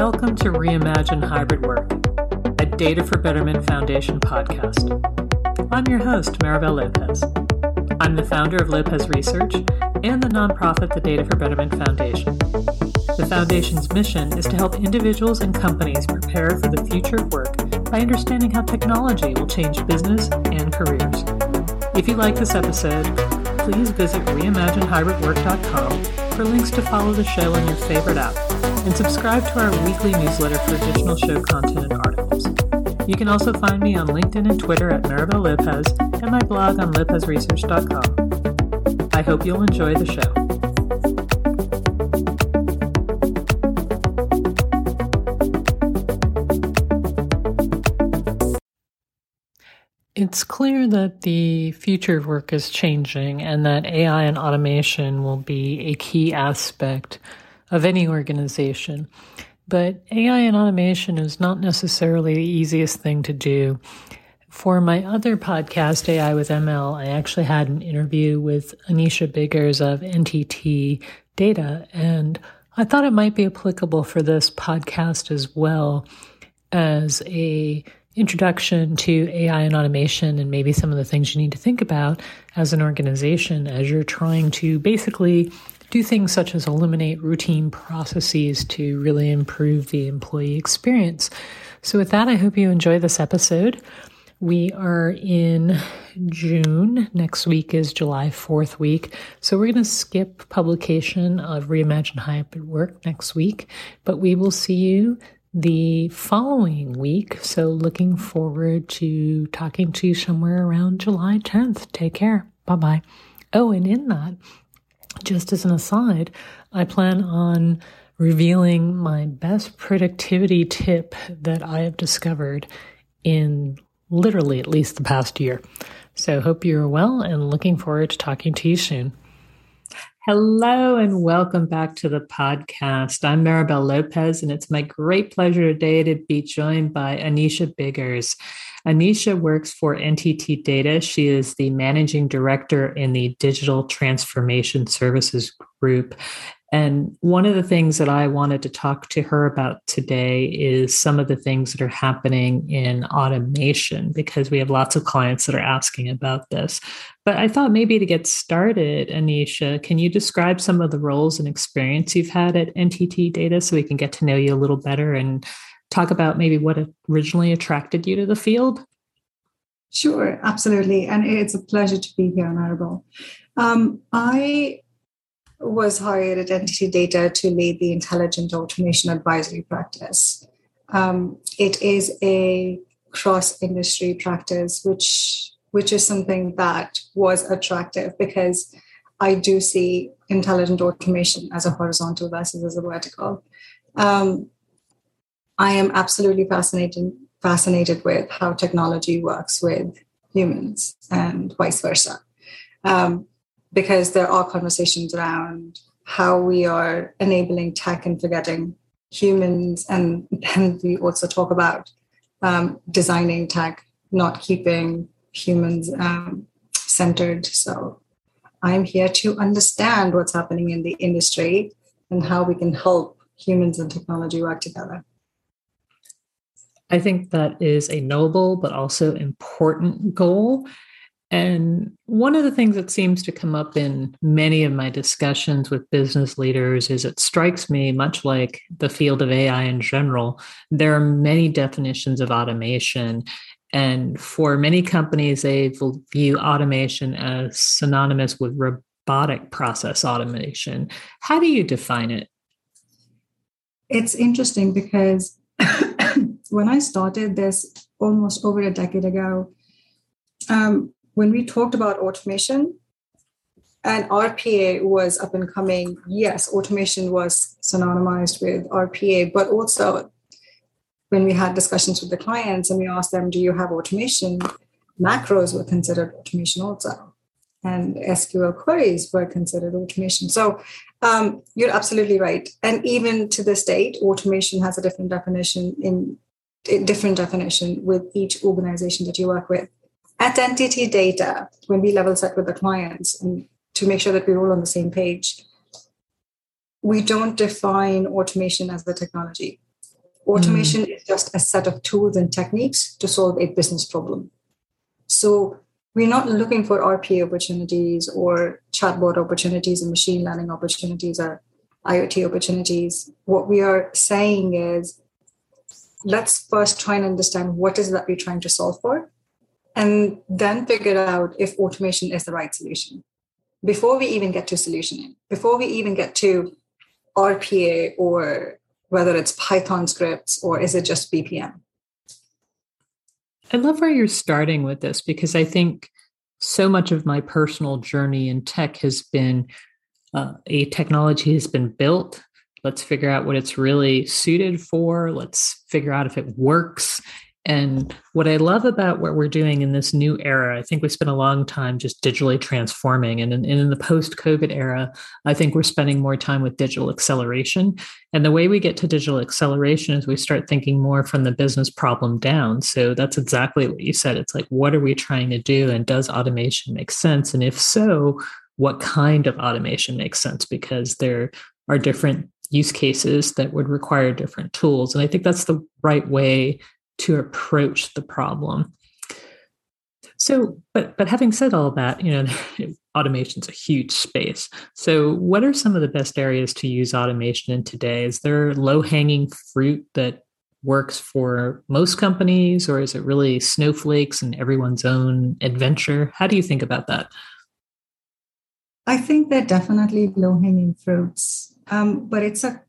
Welcome to Reimagine Hybrid Work, a Data for Betterment Foundation podcast. I'm your host, Maribel Lopez. I'm the founder of Lopez Research and the nonprofit the Data for Betterment Foundation. The Foundation's mission is to help individuals and companies prepare for the future of work by understanding how technology will change business and careers. If you like this episode, please visit reimaginehybridwork.com for links to follow the show on your favorite app and subscribe to our weekly newsletter for additional show content and articles. You can also find me on LinkedIn and Twitter at Maribel Lopez and my blog on lopezresearch.com. I hope you'll enjoy the show. It's clear that the future of work is changing and that AI and automation will be a key aspect of any organization. But AI and automation is not necessarily the easiest thing to do. For my other podcast, AI with ML, I actually had an interview with Anisha Biggers of NTT Data, and I thought it might be applicable for this podcast as well as a introduction to AI and automation and maybe some of the things you need to think about as an organization as you're trying to basically do things such as eliminate routine processes to really improve the employee experience. So, with that, I hope you enjoy this episode. We are in June. Next week is July 4th week. So we're going to skip publication of Reimagine Hybrid Work next week, but we will see you the following week. So, looking forward to talking to you somewhere around July 10th. Take care. Bye bye. Oh, and in that, just as an aside, I plan on revealing my best productivity tip that I have discovered in literally at least the past year. So, hope you're well and looking forward to talking to you soon. Hello and welcome back to the podcast. I'm Maribel Lopez, and it's my great pleasure today to be joined by Anisha Biggers. Anisha works for NTT Data. She is the managing director in the Digital Transformation Services Group. And one of the things that I wanted to talk to her about today is some of the things that are happening in automation, because we have lots of clients that are asking about this. But I thought maybe to get started, Anisha, can you describe some of the roles and experience you've had at NTT Data so we can get to know you a little better and talk about maybe what originally attracted you to the field? Sure, absolutely. And it's a pleasure to be here, Maribel. Um, I was hired at NTT Data to lead the Intelligent Automation Advisory practice. Um, it is a cross industry practice, which which is something that was attractive because I do see intelligent automation as a horizontal versus as a vertical. Um, I am absolutely fascinated fascinated with how technology works with humans and vice versa. Um, because there are conversations around how we are enabling tech and forgetting humans. And then we also talk about um, designing tech, not keeping humans um, centered. So I'm here to understand what's happening in the industry and how we can help humans and technology work together. I think that is a noble but also important goal. And one of the things that seems to come up in many of my discussions with business leaders is it strikes me, much like the field of AI in general, there are many definitions of automation. And for many companies, they view automation as synonymous with robotic process automation. How do you define it? It's interesting because when I started this almost over a decade ago, um, when we talked about automation and RPA was up and coming, yes, automation was synonymized with RPA, but also when we had discussions with the clients and we asked them, Do you have automation? Macros were considered automation also. And SQL queries were considered automation. So um, you're absolutely right. And even to this date, automation has a different definition in different definition with each organization that you work with at NTT Data, when we level set with the clients and to make sure that we're all on the same page, we don't define automation as the technology. Automation mm. is just a set of tools and techniques to solve a business problem. So we're not looking for RPA opportunities or chatbot opportunities and machine learning opportunities or IoT opportunities. What we are saying is let's first try and understand what is that we're trying to solve for and then figure out if automation is the right solution before we even get to solutioning before we even get to rpa or whether it's python scripts or is it just bpm i love where you're starting with this because i think so much of my personal journey in tech has been uh, a technology has been built Let's figure out what it's really suited for. Let's figure out if it works. And what I love about what we're doing in this new era, I think we spent a long time just digitally transforming. And in, in the post COVID era, I think we're spending more time with digital acceleration. And the way we get to digital acceleration is we start thinking more from the business problem down. So that's exactly what you said. It's like, what are we trying to do? And does automation make sense? And if so, what kind of automation makes sense? Because there are different use cases that would require different tools. And I think that's the right way to approach the problem. So, but but having said all that, you know, automation's a huge space. So, what are some of the best areas to use automation in today? Is there low-hanging fruit that works for most companies, or is it really snowflakes and everyone's own adventure? How do you think about that? I think they're definitely low-hanging fruits um, but it's a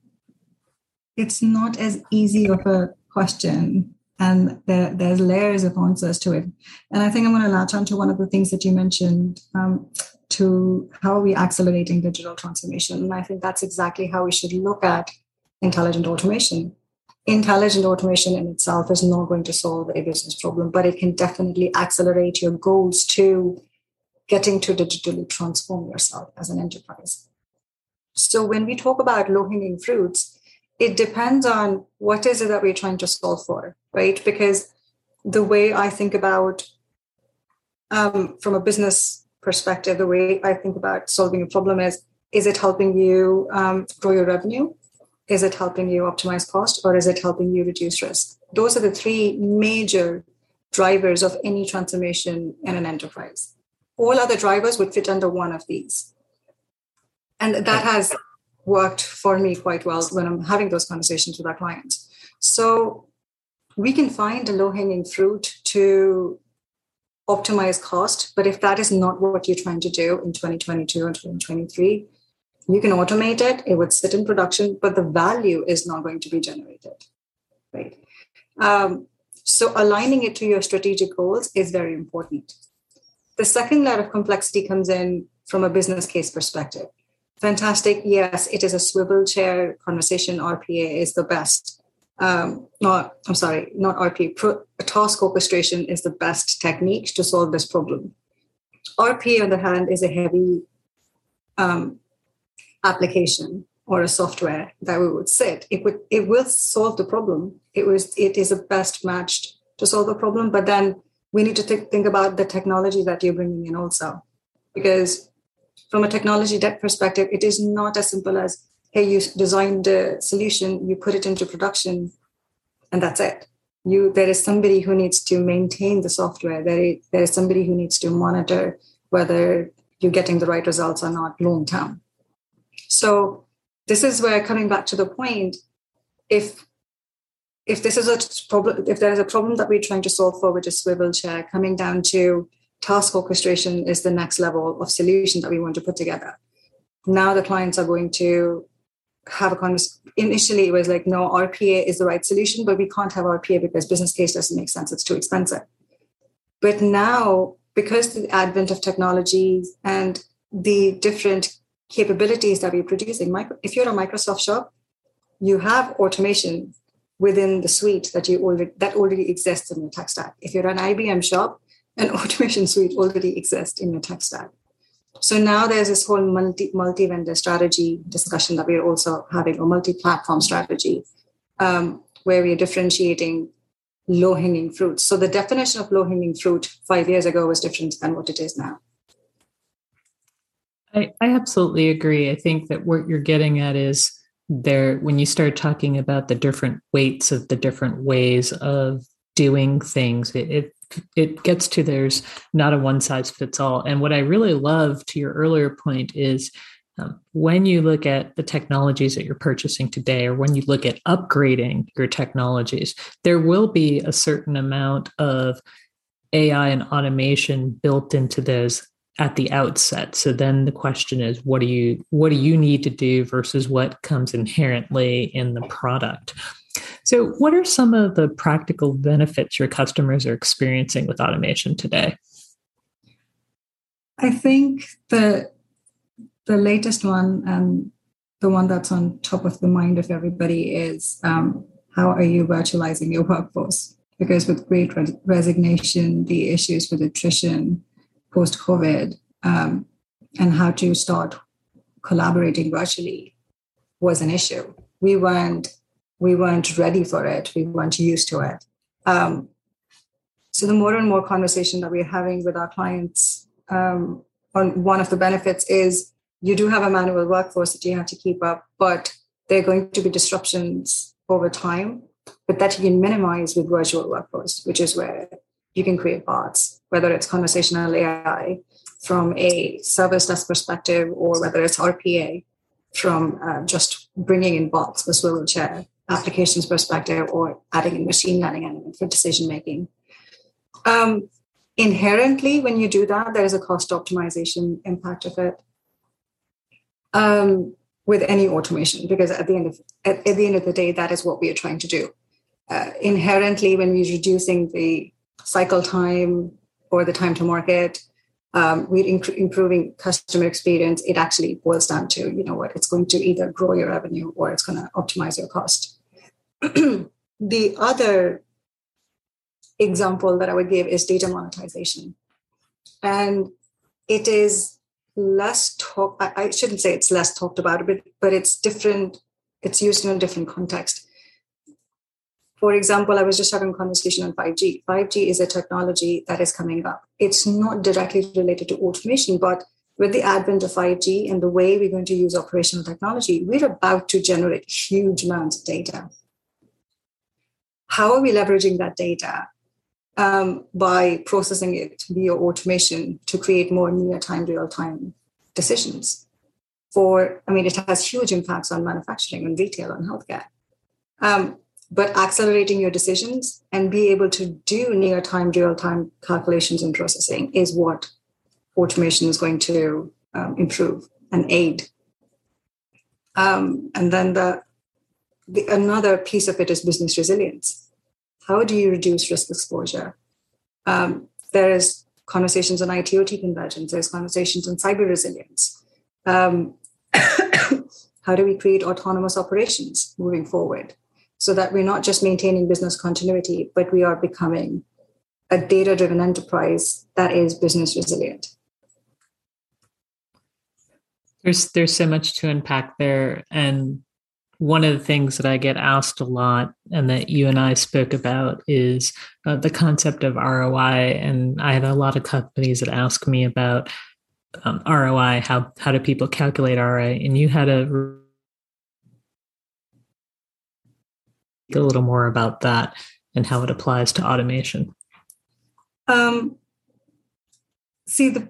it's not as easy of a question and there, there's layers of answers to it. And i think i'm going to latch on to one of the things that you mentioned um, to how are we accelerating digital transformation? And i think that's exactly how we should look at intelligent automation. Intelligent automation in itself is not going to solve a business problem but it can definitely accelerate your goals to getting to digitally transform yourself as an enterprise. So when we talk about low hanging fruits, it depends on what is it that we're trying to solve for, right? Because the way I think about um, from a business perspective, the way I think about solving a problem is is it helping you um, grow your revenue? Is it helping you optimize cost? Or is it helping you reduce risk? Those are the three major drivers of any transformation in an enterprise. All other drivers would fit under one of these. And that has worked for me quite well when I'm having those conversations with our clients. So we can find a low hanging fruit to optimize cost. But if that is not what you're trying to do in 2022 and 2023, you can automate it, it would sit in production, but the value is not going to be generated. Right. Um, so aligning it to your strategic goals is very important. The second layer of complexity comes in from a business case perspective. Fantastic. Yes, it is a swivel chair conversation. RPA is the best. Um, not, I'm sorry, not RPA. Pro, task orchestration is the best technique to solve this problem. RPA, on the hand, is a heavy um, application or a software that we would sit. It would it will solve the problem. It was it is a best matched to solve the problem, but then we need to th- think about the technology that you're bringing in also, because from a technology debt perspective, it is not as simple as, hey, you designed a solution, you put it into production, and that's it. You there is somebody who needs to maintain the software. There is, there is somebody who needs to monitor whether you're getting the right results or not long term. So this is where coming back to the point, if if this is a problem, if there is a problem that we're trying to solve for, which is swivel chair, coming down to task orchestration is the next level of solution that we want to put together. Now the clients are going to have a conversation. Initially, it was like, no, RPA is the right solution, but we can't have RPA because business case doesn't make sense. It's too expensive. But now, because the advent of technologies and the different capabilities that we're producing, if you're a Microsoft shop, you have automation within the suite that you already that already exists in your tech stack. If you're an IBM shop, an automation suite already exists in your tech stack. So now there's this whole multi multi vendor strategy discussion that we're also having, a multi platform strategy, um, where we're differentiating low hanging fruits. So the definition of low hanging fruit five years ago was different than what it is now. I, I absolutely agree. I think that what you're getting at is there when you start talking about the different weights of the different ways of doing things it, it it gets to there's not a one size fits all. And what i really love to your earlier point is um, when you look at the technologies that you're purchasing today or when you look at upgrading your technologies there will be a certain amount of ai and automation built into those at the outset. So then the question is what do you what do you need to do versus what comes inherently in the product so what are some of the practical benefits your customers are experiencing with automation today i think the the latest one and the one that's on top of the mind of everybody is um, how are you virtualizing your workforce because with great re- resignation the issues with attrition post COVID um, and how to start collaborating virtually was an issue. We weren't we weren't ready for it. We weren't used to it. Um, so the more and more conversation that we're having with our clients um, on one of the benefits is you do have a manual workforce that you have to keep up, but there are going to be disruptions over time, but that you can minimize with virtual workforce, which is where you can create bots, whether it's conversational AI from a service desk perspective or whether it's RPA from uh, just bringing in bots for swivel chair applications perspective or adding in machine learning element for decision making. Um, inherently, when you do that, there is a cost optimization impact of it um, with any automation because at the end of at, at, the end of the day, that is what we are trying to do. Uh, inherently, when we're reducing the cycle time or the time to market um, we're inc- improving customer experience it actually boils down to you know what it's going to either grow your revenue or it's going to optimize your cost the other example that i would give is data monetization and it is less talk I, I shouldn't say it's less talked about but but it's different it's used in a different context for example, I was just having a conversation on 5G. 5G is a technology that is coming up. It's not directly related to automation, but with the advent of 5G and the way we're going to use operational technology, we're about to generate huge amounts of data. How are we leveraging that data? Um, by processing it via automation to create more near time, real time decisions. For, I mean, it has huge impacts on manufacturing and retail and healthcare. Um, but accelerating your decisions and be able to do near time, real time calculations and processing is what automation is going to um, improve and aid. Um, and then the, the another piece of it is business resilience. How do you reduce risk exposure? Um, there is conversations on ITOT convergence. There's conversations on cyber resilience. Um, how do we create autonomous operations moving forward? so that we're not just maintaining business continuity, but we are becoming a data driven enterprise that is business resilient. There's there's so much to unpack there and one of the things that I get asked a lot and that you and I spoke about is uh, the concept of ROI. And I have a lot of companies that ask me about um, ROI. How how do people calculate ROI? And you had a a little more about that and how it applies to automation. Um, see, the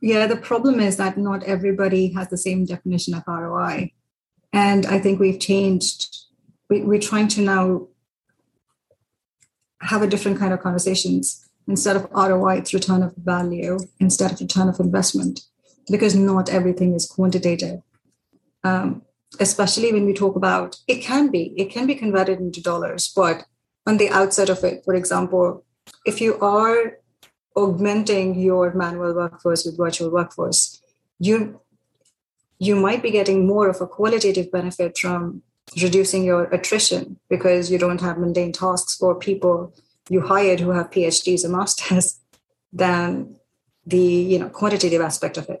yeah, the problem is that not everybody has the same definition of ROI, and I think we've changed. We, we're trying to now have a different kind of conversations instead of ROI, it's return of value instead of return of investment, because not everything is quantitative. Um, especially when we talk about it can be it can be converted into dollars but on the outset of it for example if you are augmenting your manual workforce with virtual workforce you you might be getting more of a qualitative benefit from reducing your attrition because you don't have mundane tasks for people you hired who have phds and masters than the you know quantitative aspect of it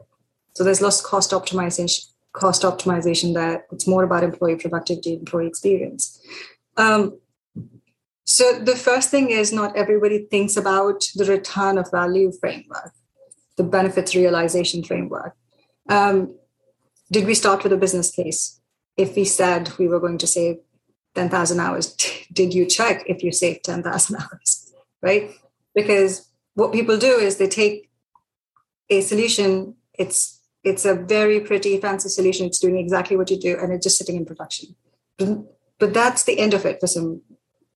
so there's less cost optimization cost optimization that it's more about employee productivity, employee experience. Um, so the first thing is not everybody thinks about the return of value framework, the benefits realization framework. Um, did we start with a business case? if we said we were going to save 10,000 hours, did you check if you saved 10,000 hours? Right? Because what people do is they take a solution, it's it's a very pretty fancy solution, it's doing exactly what you do, and it's just sitting in production. But that's the end of it for some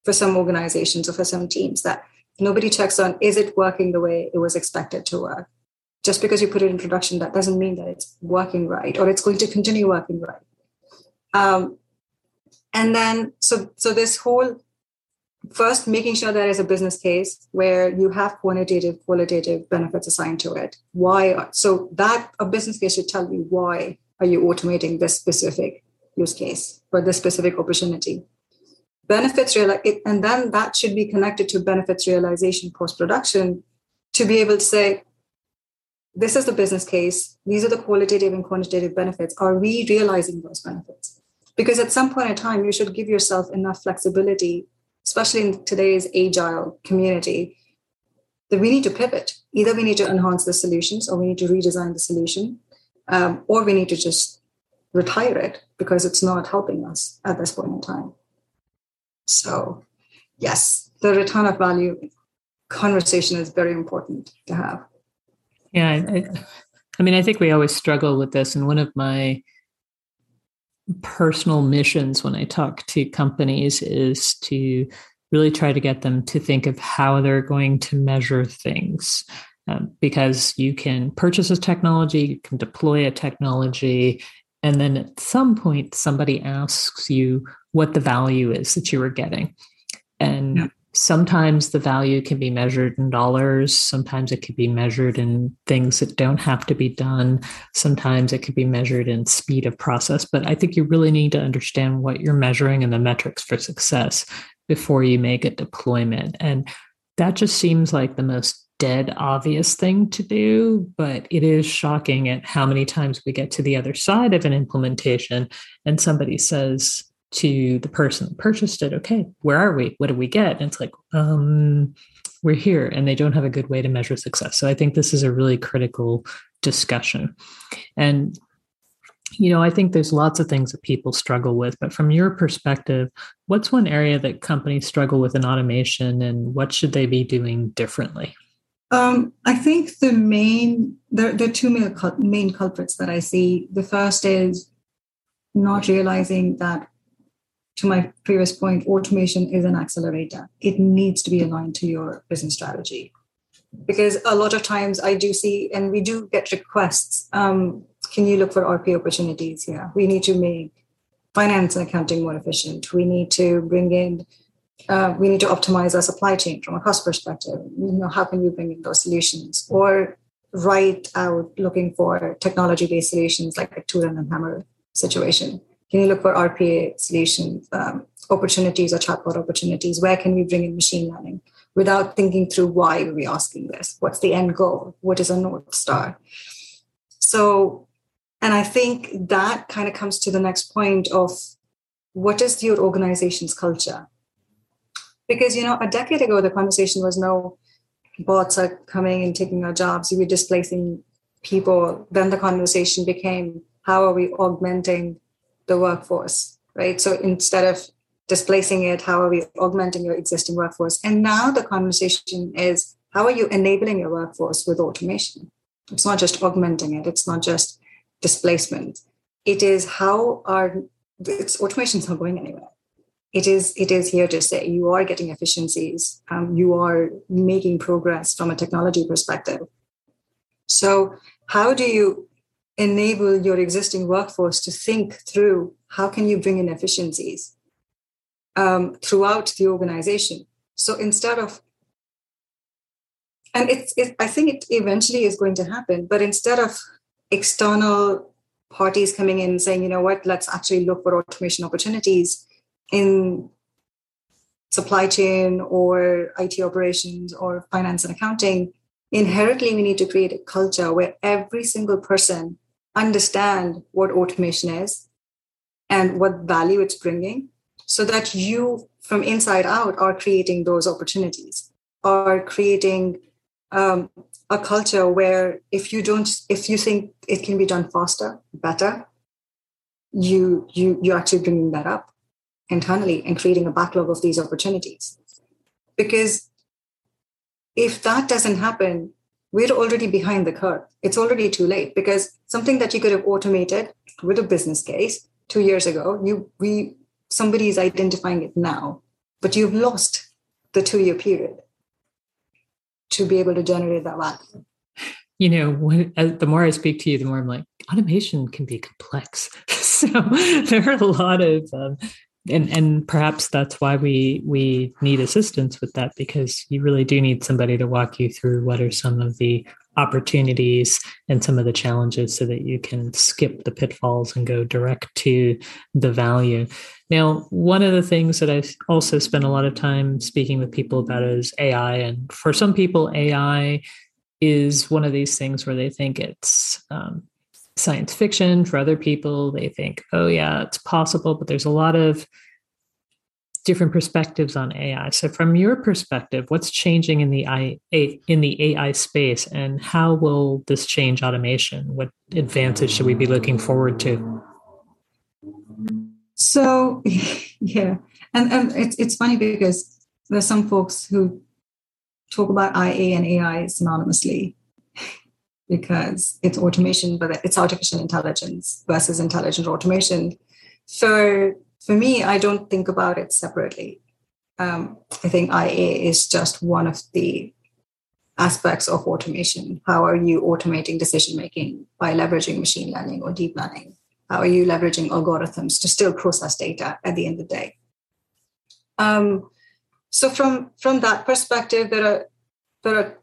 for some organizations or for some teams that nobody checks on is it working the way it was expected to work just because you put it in production that doesn't mean that it's working right or it's going to continue working right. Um, and then so so this whole first making sure there is a business case where you have quantitative qualitative benefits assigned to it. Why so that a business case should tell you why are you automating this specific use case for this specific opportunity. Benefits real and then that should be connected to benefits realization post production to be able to say this is the business case. These are the qualitative and quantitative benefits. Are we realizing those benefits? Because at some point in time you should give yourself enough flexibility especially in today's agile community that we need to pivot. Either we need to enhance the solutions or we need to redesign the solution um, or we need to just retire it because it's not helping us at this point in time. So, yes, the return of value conversation is very important to have. Yeah, I, I mean, I think we always struggle with this, and one of my personal missions when I talk to companies is to really try to get them to think of how they're going to measure things. Um, because you can purchase a technology, you can deploy a technology, and then at some point somebody asks you what the value is that you are getting. And yeah. Sometimes the value can be measured in dollars, sometimes it could be measured in things that don't have to be done, sometimes it could be measured in speed of process. But I think you really need to understand what you're measuring and the metrics for success before you make a deployment. And that just seems like the most dead obvious thing to do, but it is shocking at how many times we get to the other side of an implementation and somebody says, to the person that purchased it okay where are we? What do we get? And it's like um we're here and they don't have a good way to measure success. So i think this is a really critical discussion. And you know i think there's lots of things that people struggle with but from your perspective what's one area that companies struggle with in automation and what should they be doing differently? Um, I think the main the, the two main, main culprits that I see. The first is not realizing that to my previous point, automation is an accelerator. It needs to be aligned to your business strategy. Because a lot of times I do see, and we do get requests um, can you look for RP opportunities here? We need to make finance and accounting more efficient. We need to bring in, uh, we need to optimize our supply chain from a cost perspective. You know, how can we bring in those solutions? Or write out looking for technology based solutions like a tool and a hammer situation can you look for RPA solutions, um, opportunities or chatbot opportunities? Where can we bring in machine learning without thinking through why are we asking this? What's the end goal? What is a North Star? So, and I think that kind of comes to the next point of what is your organization's culture? Because, you know, a decade ago, the conversation was no, bots are coming and taking our jobs, we're displacing people. Then the conversation became, how are we augmenting the workforce, right? So instead of displacing it, how are we augmenting your existing workforce? And now the conversation is how are you enabling your workforce with automation? It's not just augmenting it, it's not just displacement. It is how are it's automation is not going anywhere. It is it is here to say you are getting efficiencies, um, you are making progress from a technology perspective. So how do you enable your existing workforce to think through how can you bring in efficiencies um, throughout the organization. So instead of and it's it, i think it eventually is going to happen but instead of external parties coming in saying you know what? Let's actually look for automation opportunities in supply chain or it operations or finance and accounting inherently we need to create a culture where every single person understand what automation is and what value it's bringing so that you from inside out are creating those opportunities are creating um, a culture where if you don't if you think it can be done faster better you you you're actually bringing that up internally and creating a backlog of these opportunities. Because if that doesn't happen we're already behind the curve. It's already too late because something that you could have automated with a business case two years ago you we somebody is identifying it now but you've lost the two year period to be able to generate that value. You know when, the more i speak to you the more i'm like automation can be complex. So there are a lot of um, and and perhaps that's why we we need assistance with that because you really do need somebody to walk you through what are some of the opportunities and some of the challenges so that you can skip the pitfalls and go direct to the value. Now, one of the things that I've also spend a lot of time speaking with people about is AI. And for some people, AI is one of these things where they think it's um, science fiction. For other people, they think, oh, yeah, it's possible, but there's a lot of different perspectives on AI. So, from your perspective, what's changing in the AI, in the AI space, and how will this change automation? What advantage should we be looking forward to? So, yeah, and and it's it's funny because there's some folks who talk about IA and AI synonymously because it's automation, but it's artificial intelligence versus intelligent automation. So for me, I don't think about it separately. Um, I think IA is just one of the aspects of automation. How are you automating decision making by leveraging machine learning or deep learning? How are you leveraging algorithms to still process data at the end of the day? Um, so from from that perspective, there are there are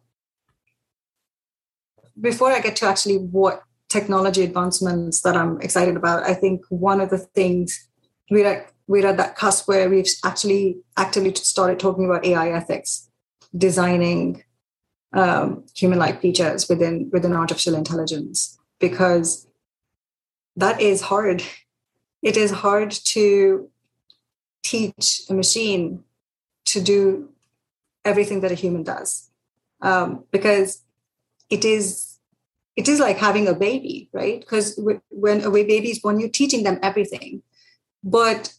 before I get to actually what technology advancements that I'm excited about, I think one of the things we're at, we're at that cusp where we've actually actively started talking about AI ethics, designing um, human-like features within within artificial intelligence, because that is hard. It is hard to teach a machine to do everything that a human does, um, because it is it is like having a baby, right? Because when a baby is born, you're teaching them everything. But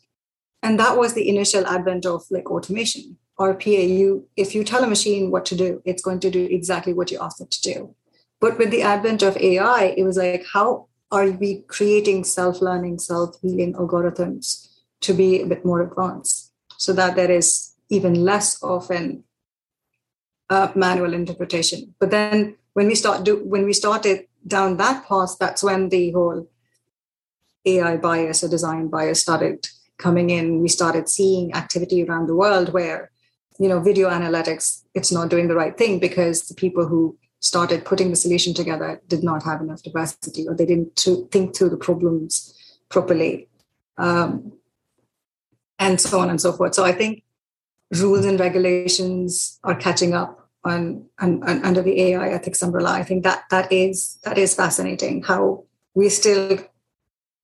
and that was the initial advent of like automation rpa you if you tell a machine what to do it's going to do exactly what you ask it to do. But with the advent of ai it was like how are we creating self-learning self-healing algorithms to be a bit more advanced so that there is even less of an uh, manual interpretation? But then when we start do when we started down that path that's when the whole AI bias or design bias started coming in, we started seeing activity around the world where, you know, video analytics, it's not doing the right thing because the people who started putting the solution together did not have enough diversity or they didn't to think through the problems properly. Um, and so on and so forth. So I think rules and regulations are catching up on, on, on, under the AI ethics umbrella. I think that that is that is fascinating. How we're still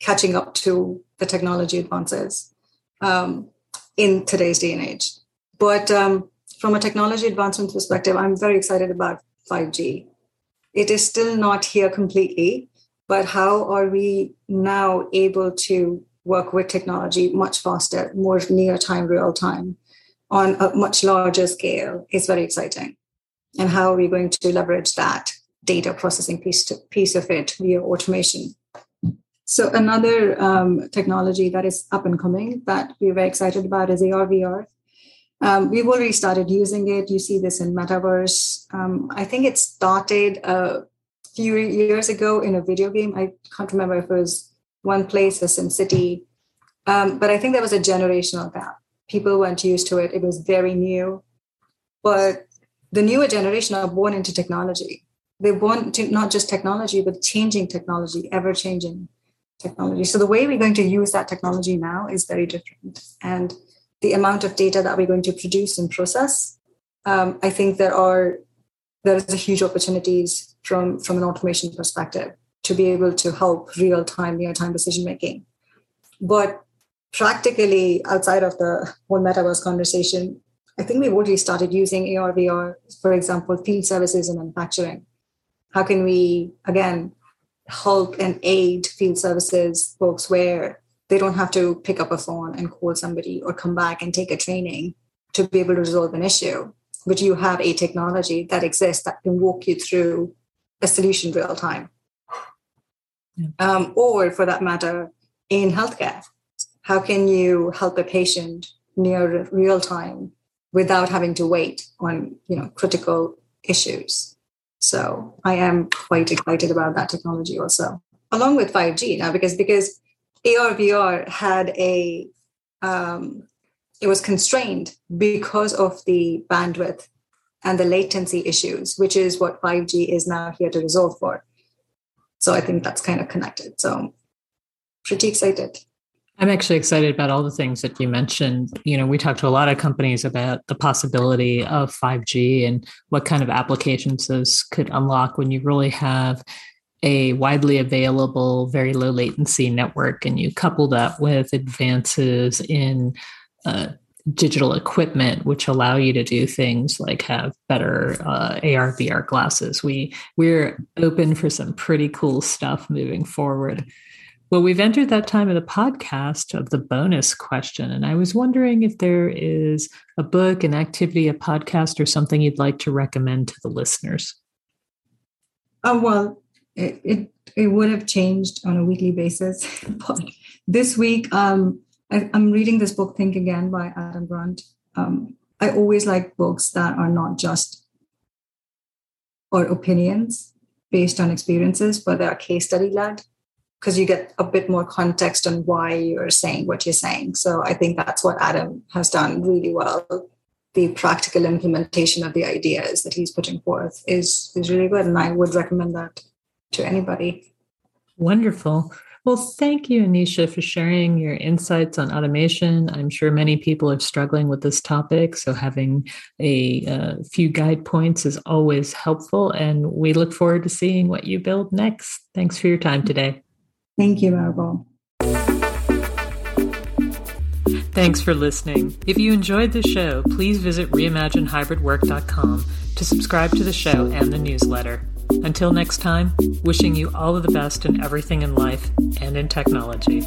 catching up to the technology advances um, in today's day and age. But um, from a technology advancement perspective, I'm very excited about 5G. It is still not here completely, but how are we now able to work with technology much faster, more near time, real time, on a much larger scale is very exciting. And how are we going to leverage that data processing piece, to, piece of it via automation so another um, technology that is up and coming that we're very excited about is AR VR. Um, we've already started using it. You see this in Metaverse. Um, I think it started a few years ago in a video game. I can't remember if it was one place or SimCity, um, but I think there was a generational gap. People weren't used to it. It was very new, but the newer generation are born into technology. They're born to not just technology, but changing technology, ever changing technology. So the way we're going to use that technology now is very different. And the amount of data that we're going to produce and process, um, I think there are there is a huge opportunities from from an automation perspective to be able to help real time, near time decision making. But practically outside of the whole metaverse conversation, I think we've already started using AR VR, for example, field services and manufacturing. How can we again help and aid field services folks where they don't have to pick up a phone and call somebody or come back and take a training to be able to resolve an issue. But you have a technology that exists that can walk you through a solution real time. Yeah. Um, or for that matter, in healthcare, how can you help a patient near real time without having to wait on you know critical issues? So I am quite excited about that technology also, along with 5G now, because because AR VR had a um, it was constrained because of the bandwidth and the latency issues, which is what 5G is now here to resolve for. So I think that's kind of connected. So pretty excited. I'm actually excited about all the things that you mentioned. You know, we talked to a lot of companies about the possibility of 5G and what kind of applications those could unlock when you really have a widely available, very low latency network and you couple that with advances in uh, digital equipment which allow you to do things like have better uh, AR VR glasses. We we're open for some pretty cool stuff moving forward. Well, we've entered that time of the podcast of the bonus question, and I was wondering if there is a book, an activity, a podcast, or something you'd like to recommend to the listeners. Oh well, it it, it would have changed on a weekly basis, but this week um, I, am reading this book, Think Again by Adam Grant. Um, I always like books that are not just or opinions based on experiences, but they are case study led because you get a bit more context on why you're saying what you're saying. So I think that's what Adam has done really well. The practical implementation of the ideas that he's putting forth is is really good, and I would recommend that to anybody. Wonderful. Well, thank you, Anisha, for sharing your insights on automation. I'm sure many people are struggling with this topic, so having a, a few guide points is always helpful. And we look forward to seeing what you build next. Thanks for your time today. Thank you, Maribel. Thanks for listening. If you enjoyed the show, please visit reimaginehybridwork.com to subscribe to the show and the newsletter. Until next time, wishing you all of the best in everything in life and in technology.